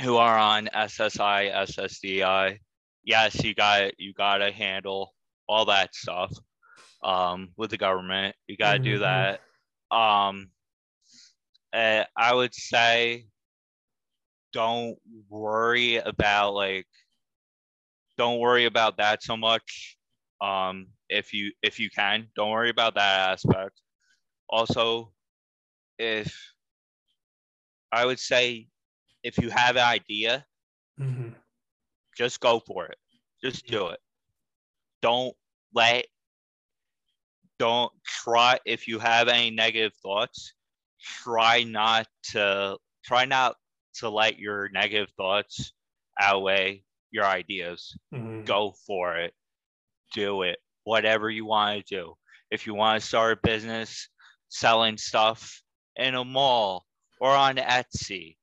Speaker 1: who are on SSI, SSDI. Yes, you got you got to handle all that stuff um with the government. You got to do
Speaker 2: Mhm.
Speaker 1: that. Um, uh, I would say don't worry about like don't worry about that so much um if you if you can. Don't worry about that aspect. Also if i would say if you have an idea
Speaker 2: Mhm.
Speaker 1: just go for it. Just do it. Don't let don't try if you have any negative thoughts try not to try not to let your negative thoughts outweigh your ideas.
Speaker 2: Mhm.
Speaker 1: go for it. Do it. Whatever you want to do. If you want to start a business selling stuff in a mall or on etsy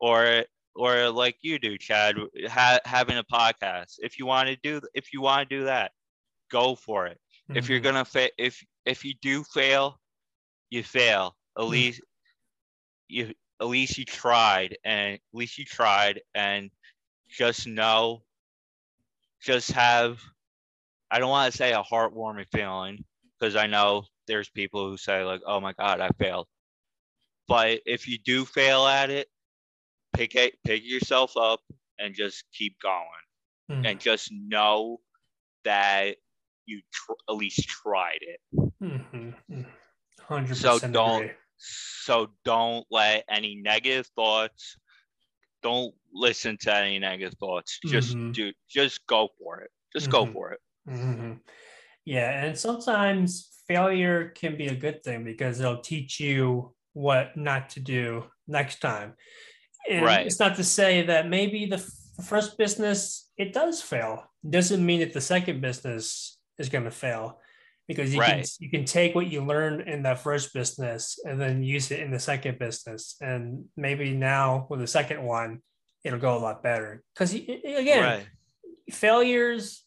Speaker 1: or or like you do chad ha- having a podcast. If you want to do if you want to do that go for it if you're
Speaker 2: Mhm.
Speaker 1: gonna fa- if if you do fail you fail at
Speaker 2: Mm.
Speaker 1: least you at least you tried and at least you tried and just know just have i don't want to say a heartwarming feeling because i know there's people who say like oh my god i failed but if you do fail at it pick it pick yourself up and just keep going
Speaker 2: Mhm.
Speaker 1: and just know that you tr- at least tried it
Speaker 2: Mhm. Mhm. 100%
Speaker 1: So don't-
Speaker 2: agree.
Speaker 1: so don't let any negative thoughts don't listen to any negative thoughts just
Speaker 2: Mhm.
Speaker 1: do just go for it just go
Speaker 2: Mhm.
Speaker 1: for it
Speaker 2: Mhm. Yeah, and sometimes failure can be a good thing because it'll teach you what not to do next time. And
Speaker 1: Right.
Speaker 2: it's not to say that maybe the f- first business it does fail. Doesn't mean that the second business is going to fail because you can you can take what you learned in that first business and then use it in the second business and maybe now with the second one it'll go a lot better because again
Speaker 1: Right.
Speaker 2: failures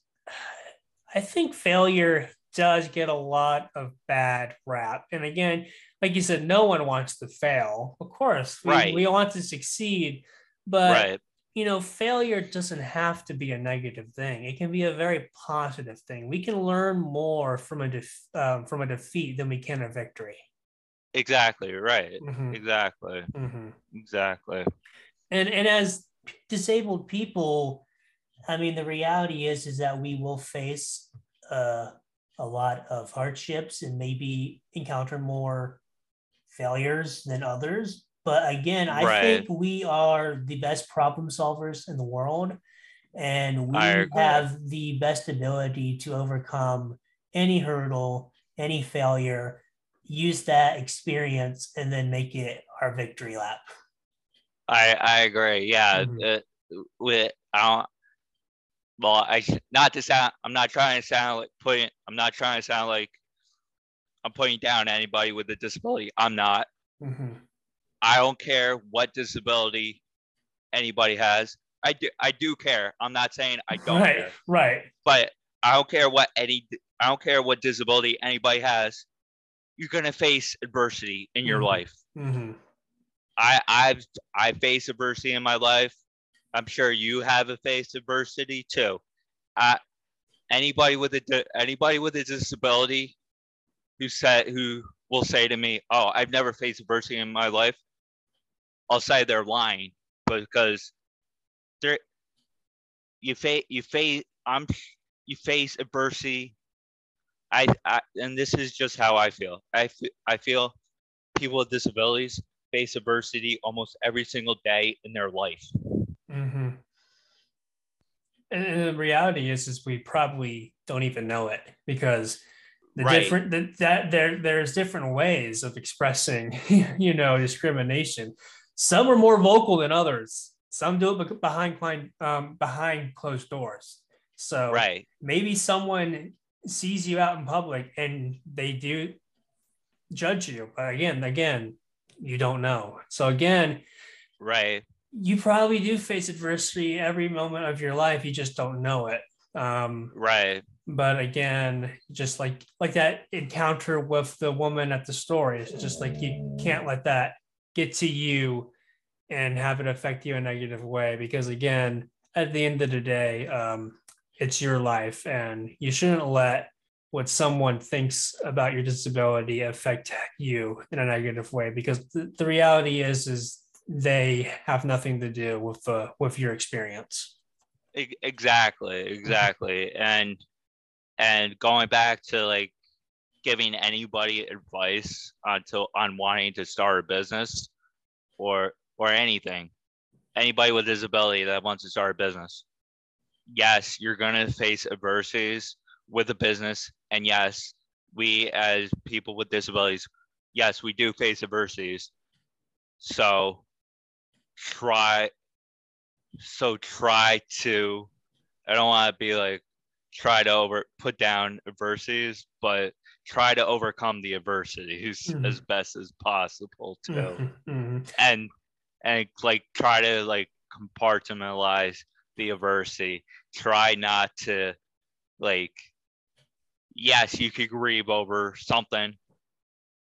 Speaker 2: i think failure does get a lot of bad rap and again like you said no one wants to fail of course we,
Speaker 1: Right.
Speaker 2: we want to succeed but
Speaker 1: right.
Speaker 2: You know failure doesn't have to be a negative thing it can be a very positive thing we can learn more from a def- um, from a defeat than we can a victory
Speaker 1: Exactly. Right.
Speaker 2: Mhm,
Speaker 1: Exactly.
Speaker 2: mhm.
Speaker 1: Exactly.
Speaker 2: and and as disabled people i mean the reality is is that we will face uh, a lot of hardships and maybe encounter more failures than others but again i
Speaker 1: Right.
Speaker 2: think we are the best problem solvers in the world and we have the best ability to overcome any hurdle any failure use that experience and then make it our victory lap
Speaker 1: I I agree. Yeah.
Speaker 2: Mhm.
Speaker 1: Uh, with I don't. Well, I not to sound. I'm not trying to sound like putting. I'm not trying to sound like I'm putting down anybody with a disability. I'm not.
Speaker 2: Mhm.
Speaker 1: I don't care what disability anybody has. I do. I do care. I'm not saying I don't
Speaker 2: right
Speaker 1: care,
Speaker 2: right
Speaker 1: but I don't care what any. I don't care what disability anybody has. You're gonna face adversity in your
Speaker 2: Mhm.
Speaker 1: life.
Speaker 2: hmm
Speaker 1: I I've I face adversity in my life. I'm sure you have a faced adversity too. Uh, anybody with a anybody with a disability who said who will say to me, "Oh, I've never faced adversity in my life," I'll say they're lying because they're you face you face I'm you face adversity. I, I and this is just how I feel. I f- I feel people with disabilities face adversity almost every single day in their life.
Speaker 2: Mm-hmm. And, and the reality is, is we probably don't even know it because the
Speaker 1: Right.
Speaker 2: different the, that there there's different ways of expressing, you know, discrimination. Some are more vocal than others. Some do it behind behind um, behind closed doors. So
Speaker 1: Right.
Speaker 2: maybe someone sees you out in public and they do judge you, but again, again, you don't know. So again,
Speaker 1: Right.
Speaker 2: you probably do face adversity every moment of your life you just don't know it um,
Speaker 1: Right.
Speaker 2: but again just like like that encounter with the woman at the store it's just like you can't let that get to you and have it affect you in a negative way because again at the end of the day um, it's your life and you shouldn't let what someone thinks about your disability affect you in a negative way because the, the reality is is they have nothing to do with uh, with your experience
Speaker 1: Exactly. Exactly. And and going back to like giving anybody advice on to on wanting to start a business or or anything. Anybody with disability that wants to start a business. Yes, you're gonna face adversities with a business. And yes, we as people with disabilities, yes, we do face adversities. So try so try to I don't want to be like try to over put down adversities, but try to overcome the adversities
Speaker 2: Mhm.
Speaker 1: as best as possible too.
Speaker 2: Mhm, mhm.
Speaker 1: And and like try to like compartmentalize the adversity. Try not to like yes, you could grieve over something,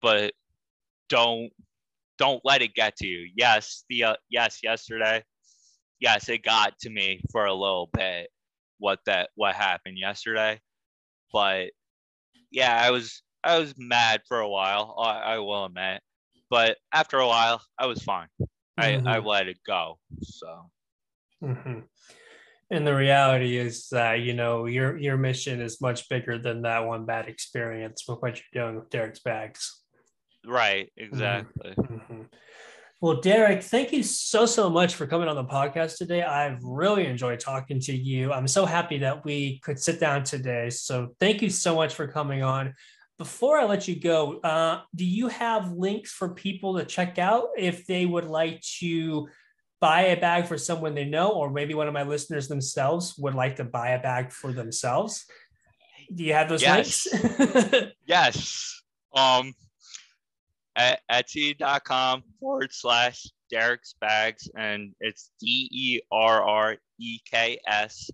Speaker 1: but don't don't let it get to you. Yes, the uh, yes yesterday, yes, it got to me for a little bit what that what happened yesterday, but yeah, I was I was mad for a while. I, I will admit, but after a while, I was fine. I I
Speaker 2: Mhm.
Speaker 1: let it go. So
Speaker 2: hmm And the reality is that you know your your mission is much bigger than that one bad experience with what you're doing with Derrek's bags.
Speaker 1: right, exactly.
Speaker 2: Mhm. Well, Derrek, thank you so so much for coming on the podcast today. I've really enjoyed talking to you. I'm so happy that we could sit down today. So thank you so much for coming on. before I let you go, uh, do you have links for people to check out if they would like to buy a bag for someone they know, or maybe one of my listeners themselves would like to buy a bag for themselves? Do you have those
Speaker 1: Yes.
Speaker 2: links?
Speaker 1: Yes. Um, at etsy.com forward slash Derrek's Bags, and it's D E R R E K S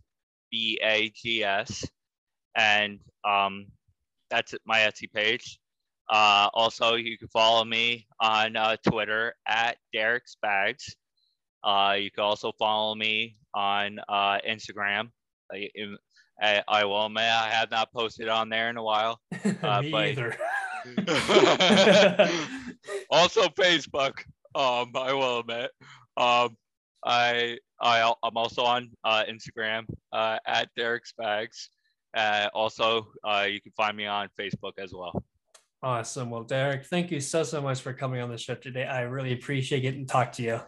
Speaker 1: B A G S. And um, that's my Etsy page. Uh, also, you can follow me on uh, Twitter at Derrek's Bags. Uh, you can also follow me on uh, Instagram. I, I, I will admit I have not posted on there in a while. Uh,
Speaker 2: Me
Speaker 1: but-
Speaker 2: either.
Speaker 1: also Facebook. Um, I will admit. Um, I I I'm also on uh, Instagram uh, at Derrek's Bags. Uh, also, uh, you can find me on Facebook as well.
Speaker 2: Awesome. Well, Derrek, thank you so so much for coming on the show today. I really appreciate getting to talk to you.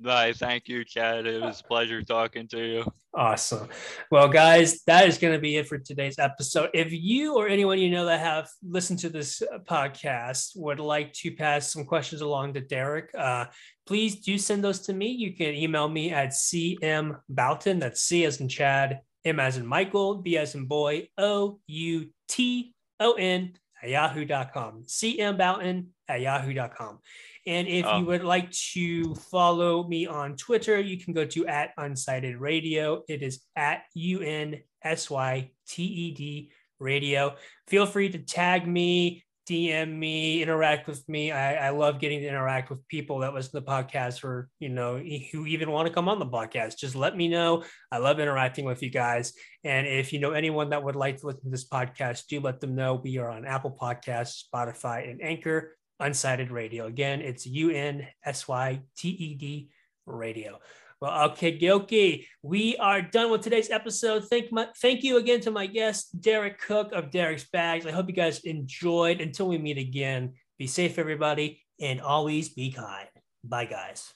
Speaker 1: Bye. Thank you, Chad. It was a pleasure talking to you.
Speaker 2: Awesome. Well, guys, that is going to be it for today's episode. If you or anyone you know that have listened to this uh, podcast would like to pass some questions along to Derrek, uh, please do send those to me. You can email me at cm Bouton. That's C as in Chad, M as in Michael, B as in boy, O U T O N at yahoo.com. CM Bouton at yahoo.com. And if you um. would like to follow me on Twitter, you can go to at Unsyted Radio. It is at U N S Y T E D Radio. Feel free to tag me, DM me, interact with me. I, I love getting to interact with people that listen to the podcast or, you know, who even want to come on the podcast. Just let me know. I love interacting with you guys. And if you know anyone that would like to listen to this podcast, do let them know. We are on Apple Podcasts, Spotify, and Anchor. Unsyted Radio. Again, it's U N S Y T E D Radio. Well, okay, Gilkey, we are done with today's episode. Thank my, thank you again to my guest, Derrek Cook of Derrek's Bags. I hope you guys enjoyed. Until we meet again, be safe, everybody, and always be kind. Bye, guys.